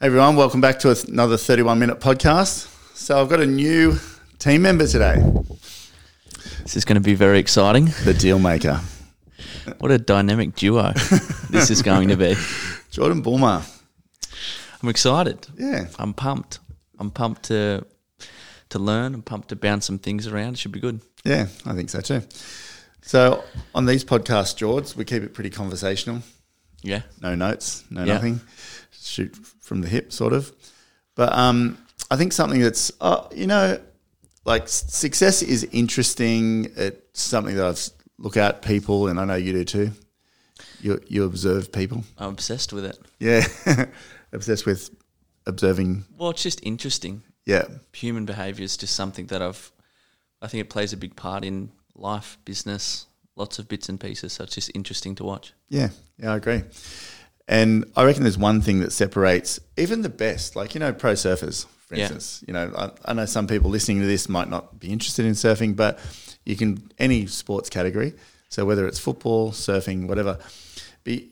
Hey everyone, welcome back to another 31 minute podcast. So I've got a new team member today, This is going to be very exciting. the deal maker, What a dynamic duo this is going to be. Jordan Bulmer. I'm excited. Yeah, I'm pumped. I'm pumped to to learn. I'm pumped to bounce some things around. It should be good. yeah, I think so too. So on these podcasts, George, we keep it pretty conversational. Yeah. No notes, no Yeah. nothing. Shoot from the hip, sort of. But um, I think something that's, uh, you know, like success is interesting. It's something that I've look at people, and I know you do too. You you observe people. I'm obsessed with it. Yeah, obsessed with observing. Well, it's just interesting. Yeah, Human behavior is just something that I've. I think it plays a big part in life, business, lots of bits and pieces. So it's just interesting to watch. yeah, yeah. I agree. And I reckon there's one thing that separates even the best, like you know, pro surfers, for Yeah. instance. You know, I, I know some people listening to this might not be interested in surfing, but you can any sports category. So whether it's football, surfing, whatever, be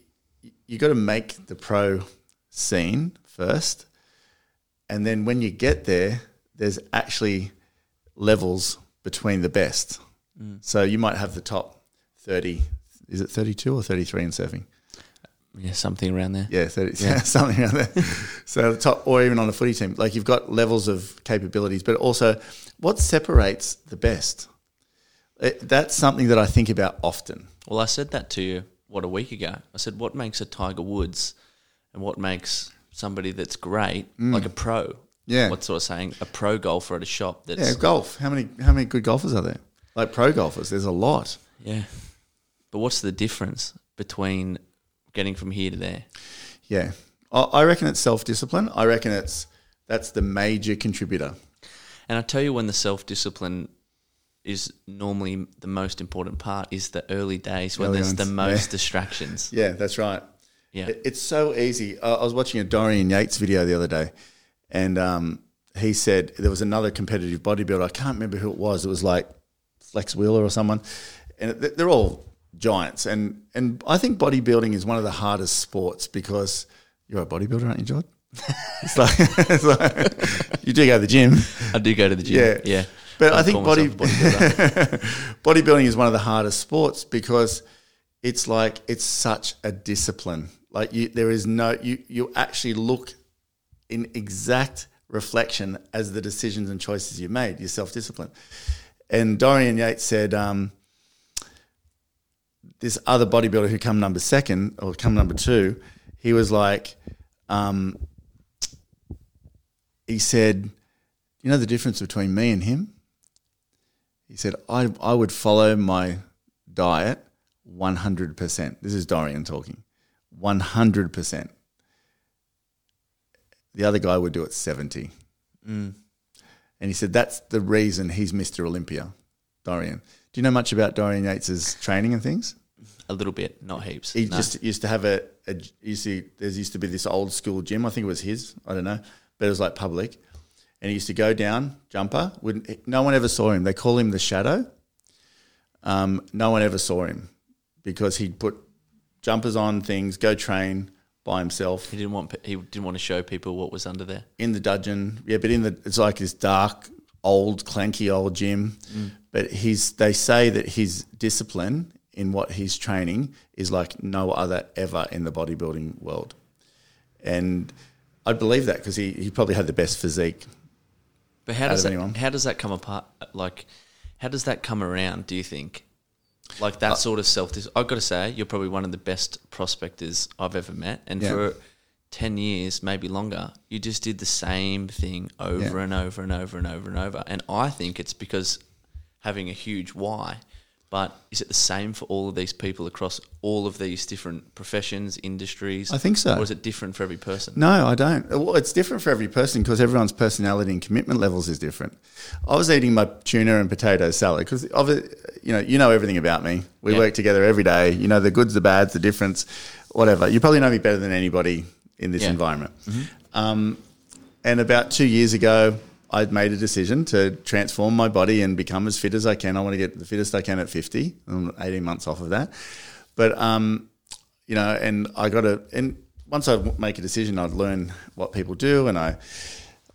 you got to make the pro scene first, and then when you get there, there's actually levels between the best. Mm. So you might have the top thirty. Is it thirty-two or thirty-three in surfing? Yeah, something around there. Yeah, 30, something around there. so the top, or even on a footy team, like you've got levels of capabilities, but also what separates the best. It, that's something that I think about often. Well, I said that to you what a week ago. I said, what makes a Tiger Woods, and what makes somebody that's great, like a pro. Mm. Yeah. What sort of saying a pro golfer at a shop that's Yeah, golf. How many how many good golfers are there? Like pro golfers, there's a lot. Yeah. But what's the difference between getting from here to there? Yeah, I, I reckon it's self discipline. I reckon it's that's the major contributor. And I tell you when the self discipline is normally the most important part is the early days when Early there's the most yeah. distractions. Yeah, that's right. Yeah. It- It's so easy. I I was watching a Dorian Yates video the other day, and um, he said there was another competitive bodybuilder. I can't remember who it was. It was like Flex Wheeler or someone, and they're all giants. And and I think bodybuilding is one of the hardest sports because you're a bodybuilder, aren't you, John? it's like, it's like you do go to the gym. I do go to the gym. Yeah. Yeah. But I I'd think body myself a bodybuilder. bodybuilding is one of the hardest sports because it's like it's such a discipline. Like you, there is no you. You actually look in exact reflection as the decisions and choices you made. Your self discipline. And Dorian Yates said, um, this other bodybuilder who come number second or come number two, he was like, um, he said, you know the difference between me and him? He said, I, I would follow my diet 100%. This is Dorian talking. 100%. The other guy would do it 70. And he said, that's the reason he's Mr. Olympia, Dorian. Do you know much about Dorian Yates's training and things? A little bit, not heaps. He No. just used to have a, a you see, there used to be this old school gym. I think it was his. I don't know, but it was like public. And he used to go down jumper. Wouldn't no one ever saw him? They call him the shadow. Um, no one ever saw him because he'd put jumpers on things, go train by himself he didn't want he didn't want to show people what was under there. in the dungeon. Yeah, but in the it's like this dark, old, clanky old gym. But he's they say that his discipline in what he's training is like no other ever in the bodybuilding world. And I believe that because he, he probably had the best physique. But how does of that, anyone. how does that come apart? Like, how does that come around? Do you think? Like Uh, that sort of self. I've got to say, you're probably one of the best prospectors I've ever met, and Yeah. for ten years, maybe longer, you just did the same thing over Yeah. and over and over and over and over. And I think it's because having a huge why. But is it the same for all of these people across all of these different professions, industries? I think so. Or is it different for every person? No, I don't. Well, it's different for every person because everyone's personality and commitment levels is different. I was eating my tuna and potato salad because, you know, you know everything about me. We Yeah. work together every day. You know the goods, the bads, the difference, whatever. You probably know me better than anybody in this Yeah. environment. Um, and about two years ago, I'd made a decision to transform my body and become as fit as I can. I want to get the fittest I can at 50. I'm 18 months off of that. But, um, you know, and I got to, and once I make a decision, I'd learn what people do, and I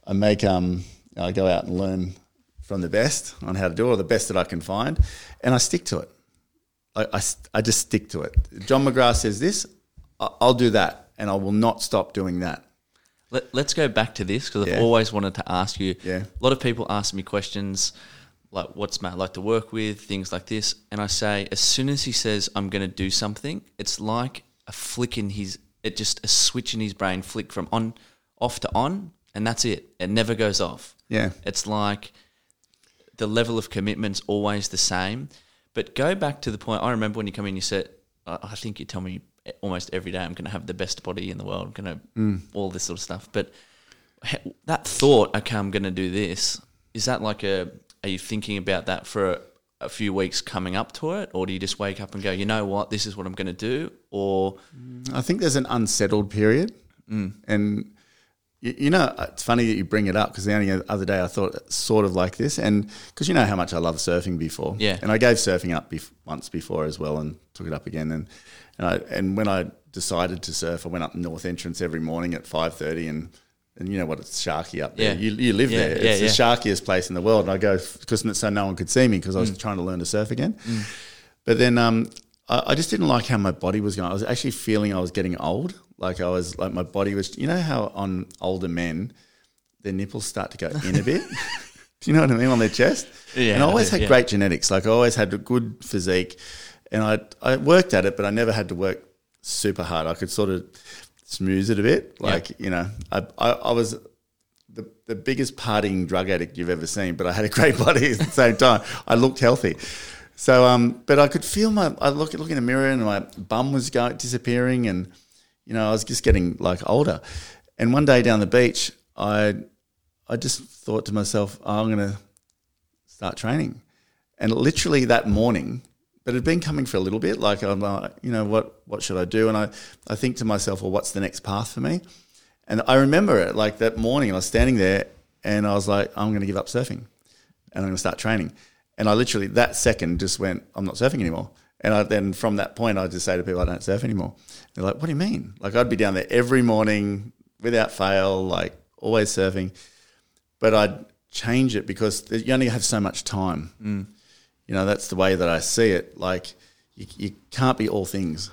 I make um I go out and learn from the best on how to do it, or the best that I can find, and I stick to it. I, I, I just stick to it. John McGrath says this, I'll do that, and I will not stop doing that. Let, let's go back to this because Yeah. I've always wanted to ask you. Yeah. A lot of people ask me questions like, what's Matt like to work with? Things like this. And I say, as soon as he says, I'm going to do something, it's like a flick in his, it just a switch in his brain, flick from on, off to on, and that's it. It never goes off. Yeah. It's like the level of commitment's always the same. But go back to the point. I remember when you come in, you said, I I think you tell me almost every day, I'm going to have the best body in the world. I'm going to mm. all this sort of stuff. But that thought, okay, I'm going to do this. Is that like a? Are you thinking about that for a, a few weeks coming up to it, or do you just wake up and go, you know what, this is what I'm going to do, or mm, I think there's an unsettled period, mm. and you, you know it's funny that you bring it up because the only other day I thought sort of like this, and because you know how much I love surfing before, Yeah. and I gave surfing up bef- once before as well, and took it up again, and and I and when I decided to surf, I went up North Entrance every morning at five thirty, and and you know what it's sharky up there. Yeah. You, you live Yeah, there. yeah, it's the sharkiest place in the world, and I go because so no one could see me because I Mm. was trying to learn to surf again. But then um, I, I just didn't like how my body was going. I was actually feeling I was getting old. Like I was like my body was. You know how on older men, their nipples start to go in a bit. do you know what I mean on their chest? Yeah, And I always had great genetics. Like I always had a good physique, and I I worked at it, but I never had to work super hard. I could sort of smooth it a bit. Like you know, I I, I was the, the biggest partying drug addict you've ever seen, but I had a great body at the same time. I looked healthy. So, um, but I could feel my, I look, look in the mirror and my bum was going, disappearing and, you know, I was just getting like older. And one day down the beach, I, I just thought to myself, oh, I'm going to start training. And literally that morning, but it had been coming for a little bit. Like I'm like, you know, what what should I do? And I, I think to myself, well, what's the next path for me? And I remember it like that morning. I was standing there, and I was like, I'm going to give up surfing, and I'm going to start training. And I literally that second just went, I'm not surfing anymore. And I, then from that point, I just say to people, I don't surf anymore. They're like, What do you mean? Like I'd be down there every morning without fail, like always surfing but I'd change it because you only have so much time. Mm. You know, that's the way that I see it. Like, you, you can't be all things.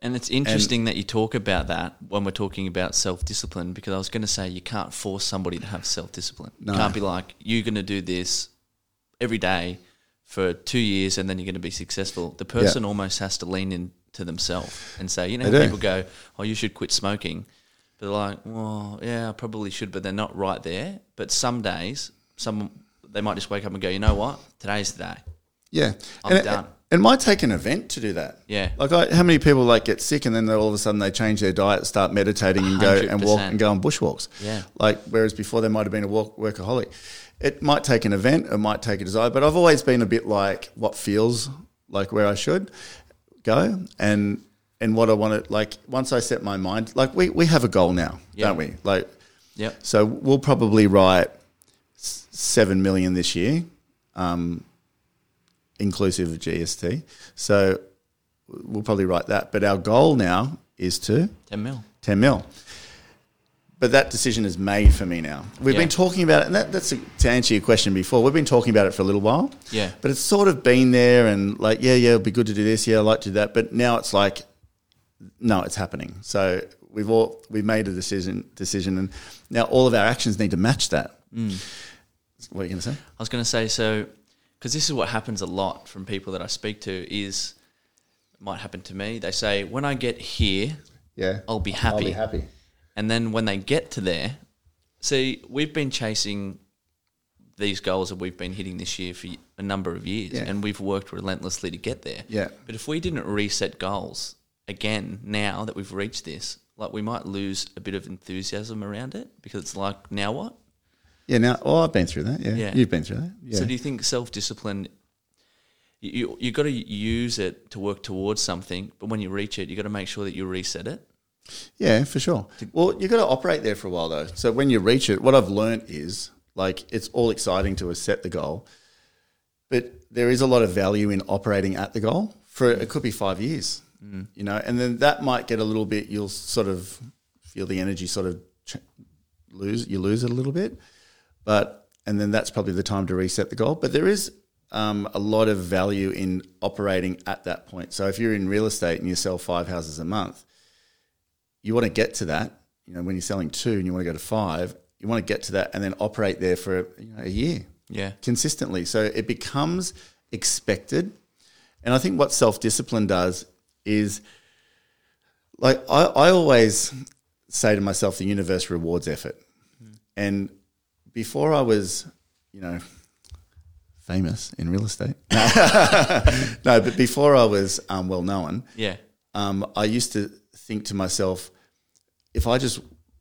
And it's interesting that you talk about that when we're talking about self discipline because I was going to say you can't force somebody to have self discipline. No. You can't be like, you're going to do this every day for two years and then you're going to be successful. The person almost has to lean into themselves and say, you know, people go, oh, you should quit smoking. But they're like, well, yeah, I probably should, but they're not right there. But some days, some they might just wake up and go, you know what? Today's the day. Yeah. I'm and it- done. It, might take an event to do that. Yeah. Like, I, how many people like get sick and then all of a sudden they change their diet, start meditating, and go and walk and go on bushwalks. Yeah. Like, whereas before they might have been a walk, workaholic. It might take an event, it might take a desire, but I've always been a bit like what feels like where I should go and and what I want to like. Once I set my mind, like we we have a goal now, Yeah. don't we? Like, Yep. so we'll probably write seven million this year, um, inclusive of GST. So we'll probably write that. But our goal now is to 10 mil. ten mil. But that decision is made for me now. We've Yeah. been talking about it, and that, that's a, to answer your question before. We've been talking about it for a little while. Yeah. But it's sort of been there, and like, yeah, yeah, it'd be good to do this. Yeah, I'd like to do that. But now it's like, no, it's happening. So we've all we've made a decision decision, and now all of our actions need to match that. Mm. What are you going to say? I was going to say so because this is what happens a lot from people that I speak to is might happen to me. They say when I get here, Yeah, I'll be happy. I'll be happy. and then when they get to there, see, we've been chasing these goals that we've been hitting this year for a number of years, Yeah. and we've worked relentlessly to get there. Yeah. But if we didn't reset goals again now that we've reached this, like we might lose a bit of enthusiasm around it because it's like now what? Yeah. Now, oh, I've been through that. Yeah, Yeah. you've been through that. Yeah. So do you think self discipline? You you got to use it to work towards something, but when you reach it, you got to make sure that you reset it. Yeah, for sure. Well, you've got to operate there for a while, though. So when you reach it, what I've learned is like it's all exciting to set the goal, but there is a lot of value in operating at the goal for it could be five years. Mm. you know, and then that might get a little bit. You'll sort of feel the energy sort of ch- lose. You lose it a little bit, but and then that's probably the time to reset the goal. But there is um, a lot of value in operating at that point. So if you're in real estate and you sell five houses a month, you want to get to that. You know, when you're selling two and you want to go to five, you want to get to that and then operate there for you know, a year Yeah. consistently. So it becomes expected. And I think what self discipline does is like I, I always say to myself, the universe rewards effort. And before I was, you know, famous in real estate, no, but before I was um, well known, Yeah. um, I used to think to myself, if I just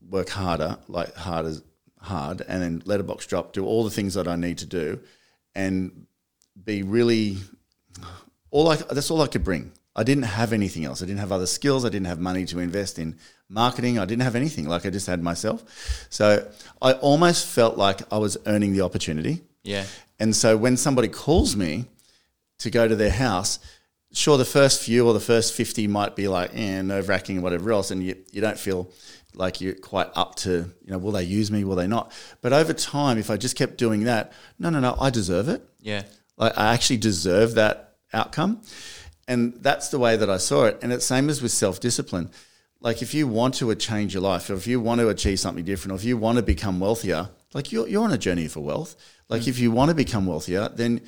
work harder, like hard as hard, and then letterbox drop, do all the things that I need to do, and be really all I that's all I could bring. I didn't have anything else. I didn't have other skills. I didn't have money to invest in marketing. I didn't have anything. Like I just had myself. So I almost felt like I was earning the opportunity. Yeah. And so when somebody calls me to go to their house, sure, the first few or the first 50 might be like, eh, nerve wracking and whatever else. And you, you don't feel like you're quite up to, you know, will they use me? Will they not? But over time, if I just kept doing that, no, no, no, I deserve it. Yeah. Like I actually deserve that outcome. And that's the way that I saw it. And it's same as with self discipline. Like if you want to change your life, or if you want to achieve something different, or if you want to become wealthier, like you're, you're on a journey for wealth. Like if you want to become wealthier, then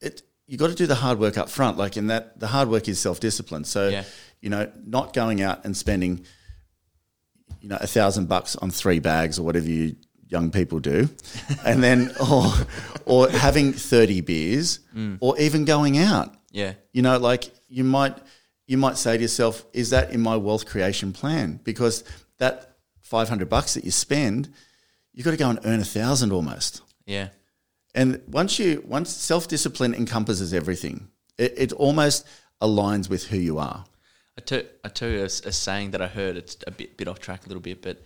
it you got to do the hard work up front. Like in that, the hard work is self discipline. So Yeah. you know, not going out and spending you know a thousand bucks on three bags or whatever you young people do, and then or or having thirty beers, mm. or even going out. Yeah. You know, like you might you might say to yourself, "Is that in my wealth creation plan?" Because that five hundred bucks that you spend, you've got to go and earn a thousand almost. Yeah. And once you once self discipline encompasses everything, it, it almost aligns with who you are. I tell, I tell you a, a saying that I heard. It's a bit bit off track a little bit, but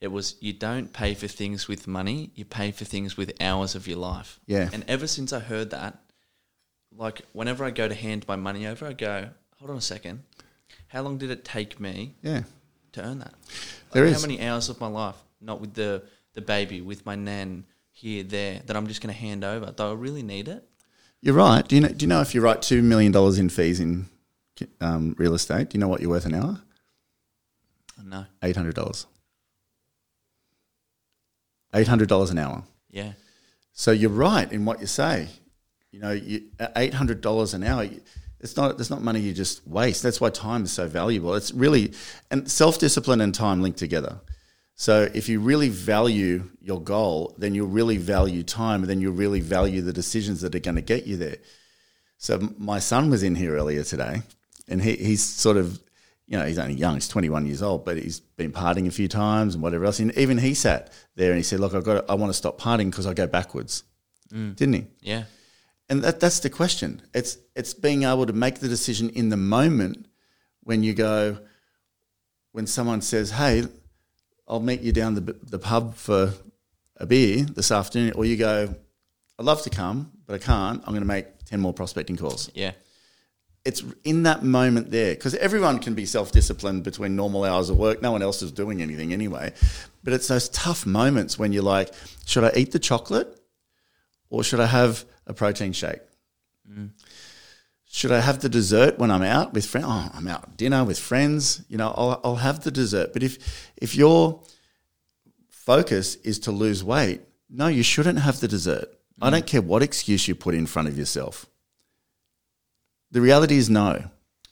it was you don't pay for things with money. You pay for things with hours of your life. Yeah. And ever since I heard that, like whenever I go to hand my money over, I go, hold on a second. How long did it take me Yeah, to earn that? There Like, is. How many hours of my life, not with the the baby, with my nan here, there, that I'm just going to hand over? Do I really need it? you're right. Do you know? Do you know if you write two million dollars in fees in um, real estate, do you know what you're worth an hour? No. Eight hundred dollars. Eight hundred dollars an hour. Yeah. So you're right in what you say. You know, you, eight hundred dollars an hour. It's not. It's not money you just waste. That's why time is so valuable. It's really and self discipline and time linked together. So if you really value your goal, then you'll really value time, and then you'll really value the decisions that are going to get you there. So my son was in here earlier today, and he, he's sort of, you know, he's only young, he's 21 years old, but he's been partying a few times and whatever else. And even he sat there and he said, "Look, I've got, to, I want to stop partying because I go backwards," mm. didn't he? Yeah. And that, that's the question. It's it's being able to make the decision in the moment when you go, when someone says, "Hey, I'll meet you down the the pub for a beer this afternoon," or you go, "I'd love to come, but I can't. I'm going to make ten more prospecting calls." Yeah. It's in that moment there because everyone can be self disciplined between normal hours of work. No one else is doing anything anyway. But it's those tough moments when you're like, "Should I eat the chocolate, or should I have a protein shake?" should I have the dessert when I'm out with friends? Oh, I'm out dinner with friends. You know, I'll, I'll have the dessert. But if if your focus is to lose weight, no, you shouldn't have the dessert. I don't care what excuse you put in front of yourself. The reality is no.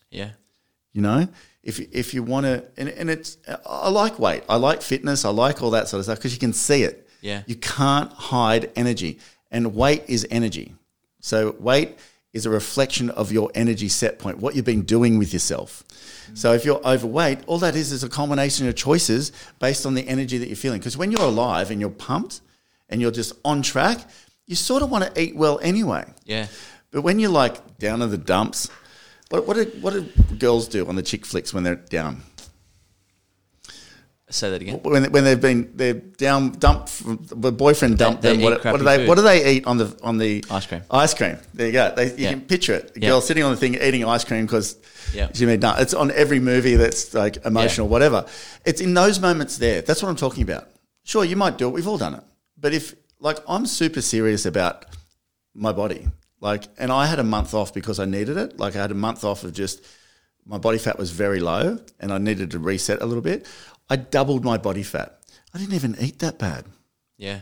Yeah. You know, if if you want to, and, and it's I like weight, I like fitness, I like all that sort of stuff because you can see it. Yeah. You can't hide energy, and weight is energy. So weight is a reflection of your energy set point, what you've been doing with yourself. So if you're overweight, all that is is a combination of choices based on the energy that you're feeling. Because when you're alive and you're pumped and you're just on track, you sort of want to eat well anyway. Yeah. But when you're like down in the dumps, what what do, what do girls do on the chick flicks when they're down? Say that again. when when they've been they're down dumped from, the boyfriend dumped they them. What, what do they food. what do they eat on the on the Ice cream. Ice cream. There you go. They, you Yeah. can picture it. A Yeah. girl sitting on the thing eating ice cream because Yeah. she made nut. It's on every movie that's like emotional, whatever. It's in those moments there. That's what I'm talking about. Sure, you might do it. We've all done it. But if like I'm super serious about my body, like, and I had a month off because I needed it. Like I had a month off of just my body fat was very low and I needed to reset a little bit. I doubled my body fat. I didn't even eat that bad, Yeah.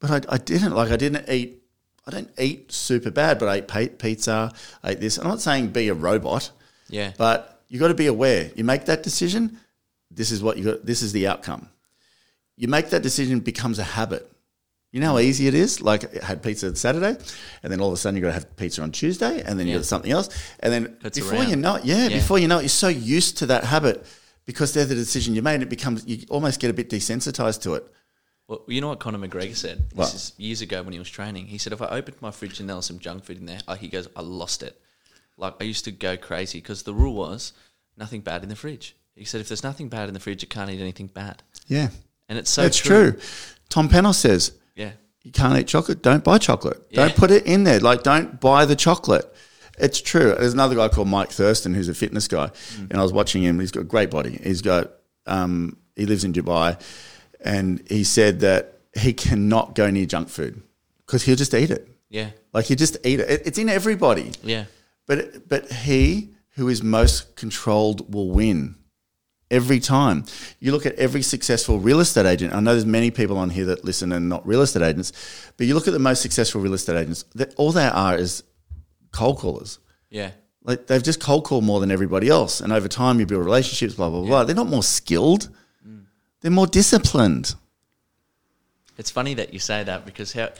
but I, I didn't. Like I didn't eat. I don't eat super bad, but I ate pizza. I ate this. I'm not saying be a robot, Yeah. but you got to be aware. You make that decision. This is what you got. This is the outcome. You make that decision becomes a habit. You know how easy it is. Like I had pizza on Saturday, and then all of a sudden you got to have pizza on Tuesday, and then you Yeah. got something else, and then That's before around. you know it, yeah, Yeah. before you know it, you're so used to that habit because they're the decision you made. And it becomes you almost get a bit desensitized to it. Well, you know what Conor McGregor said? This What? is years ago when he was training. He said, if I opened my fridge and there was some junk food in there, uh, he goes, I lost it. Like, I used to go crazy because the rule was nothing bad in the fridge. He said, if there's nothing bad in the fridge, you can't eat anything bad. Yeah, And it's so that's true. Tom Pennell says Yeah. you can't eat chocolate, don't buy chocolate. Yeah. Don't put it in there. Like, don't buy the chocolate. It's true. There's another guy called Mike Thurston who's a fitness guy, Mm. and I was watching him. He's got a great body. He's got, um, he lives in Dubai, and he said that he cannot go near junk food because he'll just eat it. Yeah. Like he just eat it. it. It's in everybody. Yeah. But but he who is most controlled will win every time. You look at every successful real estate agent. I know there's many people on here that listen and not real estate agents, but you look at the most successful real estate agents. That all they are is cold callers. Yeah. Like they've just cold called more than everybody else, and over time you build relationships. Blah blah blah. They're not more skilled. They're more disciplined. It's funny that you say that because how,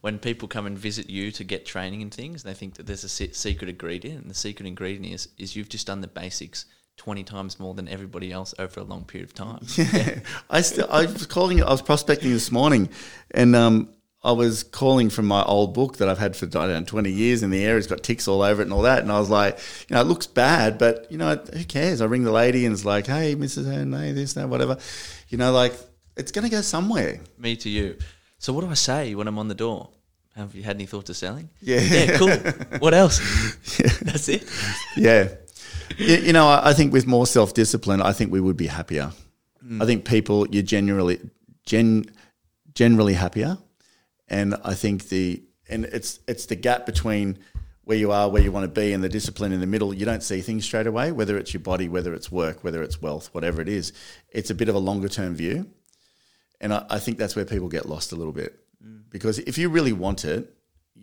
when people come and visit you to get training and things, they think that there's a secret ingredient, and the secret ingredient is is you've just done the basics twenty times more than everybody else over a long period of time. Yeah, I still I was calling. I was prospecting this morning, and um, I was calling from my old book that I've had for I don't know, twenty years in the air. It's got ticks all over it and all that. And I was like, you know, it looks bad, but you know, who cares? I ring the lady and it's like, hey, Mrs. Hearn, hey, this, that, whatever. You know, like it's going to go somewhere. Me to you. So what do I say when I'm on the door? Have you had any thoughts of selling? Yeah. Yeah, cool. what else? That's it. Yeah. you, you know, I, I think with more self discipline, I think we would be happier. Hmm. I think people you're generally gen generally happier, and I think the and it's it's the gap between where you are, where you want to be, and the discipline in the middle. You don't see things straight away, whether it's your body, whether it's work, whether it's wealth, whatever it is. It's a bit of a longer term view, and I, I think that's where people get lost a little bit mm. because if you really want it,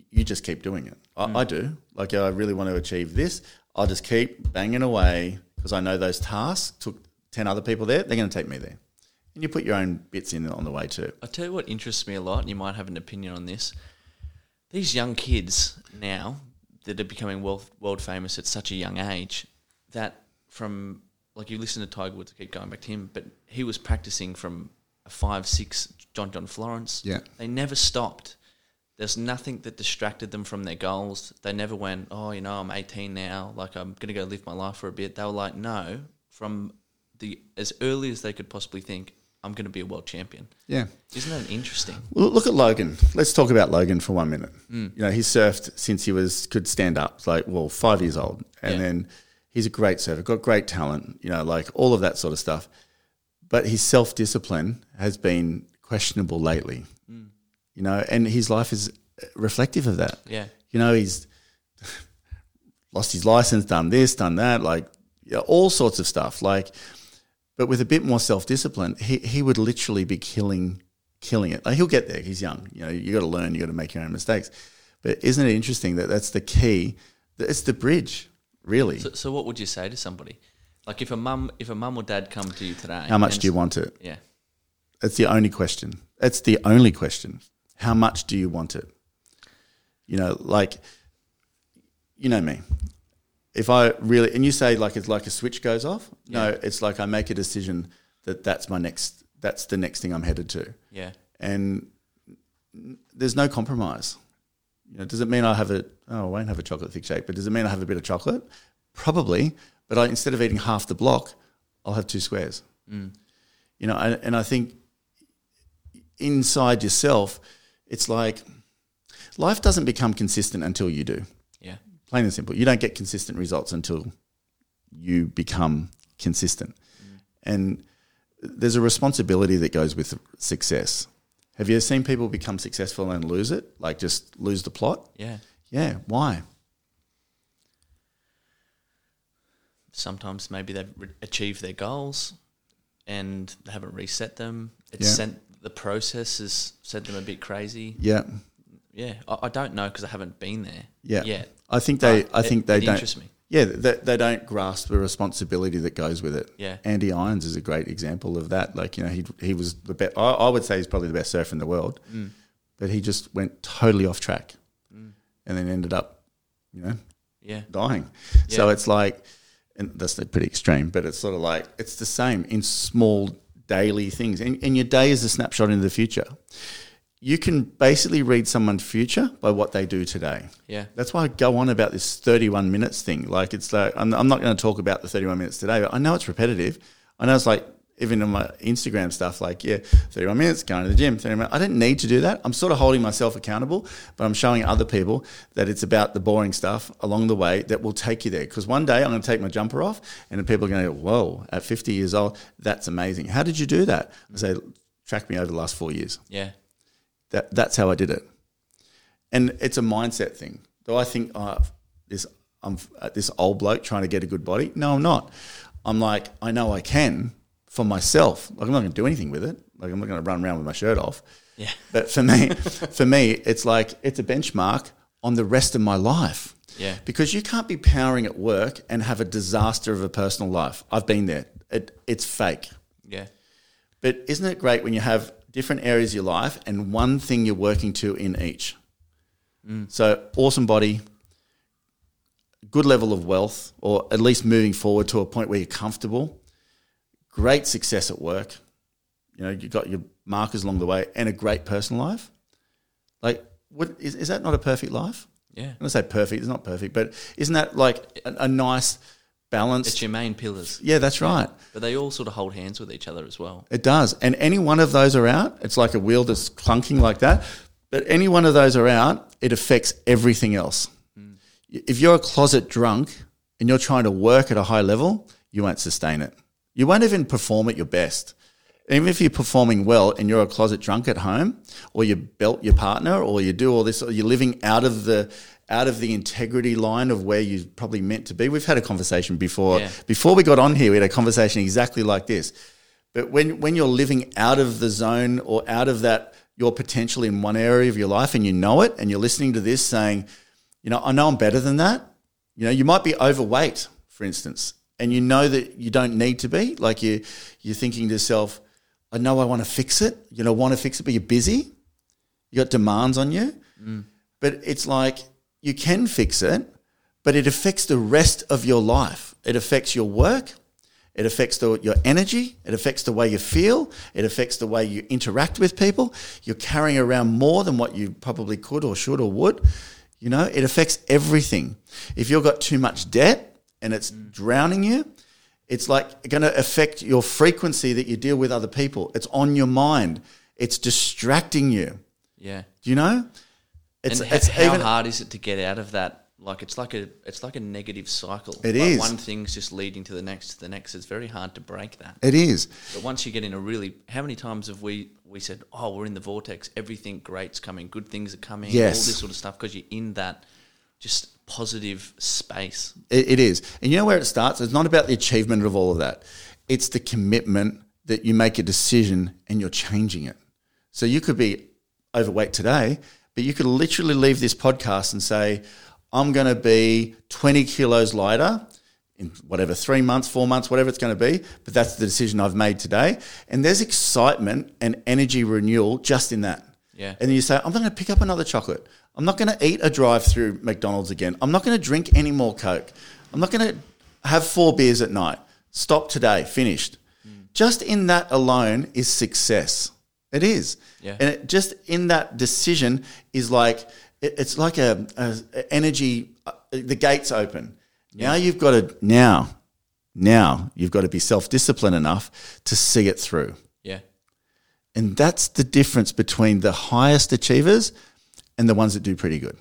you just keep doing it. I, mm. I do. Like I really want to achieve this. I'll just keep banging away because I know those tasks took ten other people there. They're going to take me there, and you put your own bits in on the way too. I tell you what interests me a lot, and you might have an opinion on this. These young kids now that are becoming world, world famous at such a young age, that from like you listen to Tiger Woods, I keep going back to him, but he was practicing from a five, six John John Florence. Yeah. They never stopped. There's nothing that distracted them from their goals. They never went, oh, you know, I'm 18 now, like I'm going to go live my life for a bit. They were like, no, from the as early as they could possibly think, I'm going to be a world champion. Yeah. Isn't that interesting? Well, look at Logan. Let's talk about Logan for one minute. Hmm. You know, he surfed since he was could stand up, like well, five years old, and Yeah. then he's a great surfer, got great talent. You know, like all of that sort of stuff. But his self discipline has been questionable lately. Hmm. You know, and his life is reflective of that. Yeah. You know, he's lost his license, done this, done that, like you know, all sorts of stuff. Like, but with a bit more self discipline, he he would literally be killing killing it. Like he'll get there. He's young. You know, you got to learn. You got to make your own mistakes. But isn't it interesting that that's the key? That It's the bridge, really. So, so what would you say to somebody? Like if a mum, if a mum or dad come to you today, How much do you want it? Yeah, That's the only question. That's the only question. How much do you want it? You know, like, you know me. If I really, and you say like it's like a switch goes off. No, it's like I make a decision that that's my next, that's the next thing I'm headed to. yeah, And there's no compromise. You know, does it mean I have a, oh, I won't have a chocolate thick shake, but does it mean I have a bit of chocolate? Probably. But I, instead of eating half the block, I'll have two squares. Mm. You know, and, and I think inside yourself, it's like life doesn't become consistent until you do. Plain and simple. You don't get consistent results until you become consistent. And there's a responsibility that goes with success. Have you seen people become successful and lose it? Like just lose the plot? Yeah. Yeah. Why? Sometimes maybe they've re- achieved their goals and they haven't reset them. It's Yeah. sent the process has sent them a bit crazy. Yeah. Yeah, I, I don't know because I haven't been there. Yeah. yet. I think they. But I it- think they it don't. me. Yeah, they, they don't grasp the responsibility that goes with it. Yeah. Andy Irons is a great example of that. Like you know, he he was the best. I, I would say he's probably the best surfer in the world, Mm. but he just went totally off track, and then ended up, you know, Yeah, dying. So it's like, and that's pretty extreme, but it's sort of like it's the same in small daily things. And, and your day is a snapshot into the future. You can basically read someone's future by what they do today. yeah, That's why I go on about this 31 minutes thing. Like, it's like, I'm, I'm not going to talk about the 31 minutes today, but I know it's repetitive. I know it's like, even in my Instagram stuff, like, yeah, 31 minutes, going to the gym, 30 minutes. I didn't need to do that. I'm sort of holding myself accountable, but I'm showing other people that it's about the boring stuff along the way that will take you there. Because one day I'm going to take my jumper off and people are going to go, whoa, at 50 years old, that's amazing. How did you do that? I say, track me over the last four years. yeah, That that's how I did it, and it's a mindset thing. Do I think oh, this I'm uh, this old bloke trying to get a good body? No, I'm not. I'm like I know I can for myself. Like I'm not going to do anything with it. Like I'm not going to run around with my shirt off. yeah, But for me, for me, it's like it's a benchmark on the rest of my life. Yeah. Because you can't be powering at work and have a disaster of a personal life. I've been there. It, it's fake. yeah, But isn't it great when you have different areas of your life and one thing you're working to in each? Mm. So, awesome body, good level of wealth, or at least moving forward to a point where you're comfortable, great success at work. You know, you've got your markers along the way, and a great personal life. Like, what, is, is that not a perfect life? yeah. I'm going to say perfect, it's not perfect, but isn't that like a, a nice balance? It's your main pillars, Yeah, that's right. but they all sort of hold hands with each other as well. It does. And any one of those are out, it's like a wheel that's clunking like that. But any one of those are out, it affects everything else. Hmm. If you're a closet drunk and you're trying to work at a high level, you won't sustain it. You won't even perform at your best. Even if you're performing well and you're a closet drunk at home, or you belt your partner, or you do all this, or you're living out of the out of the integrity line of where you're probably meant to be. We've had a conversation before. Yeah. Before we got on here, we had a conversation exactly like this. But when when you're living out of the zone or out of that your potential in one area of your life and you know it and you're listening to this saying, you know, I know I'm better than that. You know, you might be overweight, for instance, and you know that you don't need to be. Like you you're thinking to yourself, I know I want to fix it. You know, want to fix it, but you're busy. You got demands on you. Mm. But it's like you can fix it, but it affects the rest of your life. It affects your work. It affects the, your energy. It affects the way you feel. It affects the way you interact with people. You're carrying around more than what you probably could or should or would. You know, it affects everything. If you've got too much debt and it's mm. drowning you, it's like going to affect your frequency that you deal with other people. It's on your mind. It's distracting you. Yeah. Do you know? It's, and it's how even hard is it to get out of that? Like it's like a it's like a negative cycle. It is. is One thing's just leading to the next, to the next. It's very hard to break that. it is. But once you get in a really, how many times have we we said, oh, we're in the vortex. Everything great's coming. Good things are coming. Yes. All this sort of stuff because you're in that just positive space. It, it is. And you know where it starts? It's not about the achievement of all of that. It's the commitment that you make a decision and you're changing it. So you could be overweight today, but you could literally leave this podcast and say, I'm going to be 20 kilos lighter in whatever, three months, four months, whatever it's going to be. But that's the decision I've made today. And there's excitement and energy renewal just in that. Yeah. And then you say, I'm not going to pick up another chocolate. I'm not going to eat a drive through McDonald's again. I'm not going to drink any more Coke. I'm not going to have four beers at night. Stop today, finished. Mm. Just in that alone is success. It is. Yeah. And it, just in that decision is like, it, it's like a, a, energy, uh, the gates open. Now you've got to, now, now you've got to be self disciplined enough to see it through. Yeah. And that's the difference between the highest achievers and the ones that do pretty good.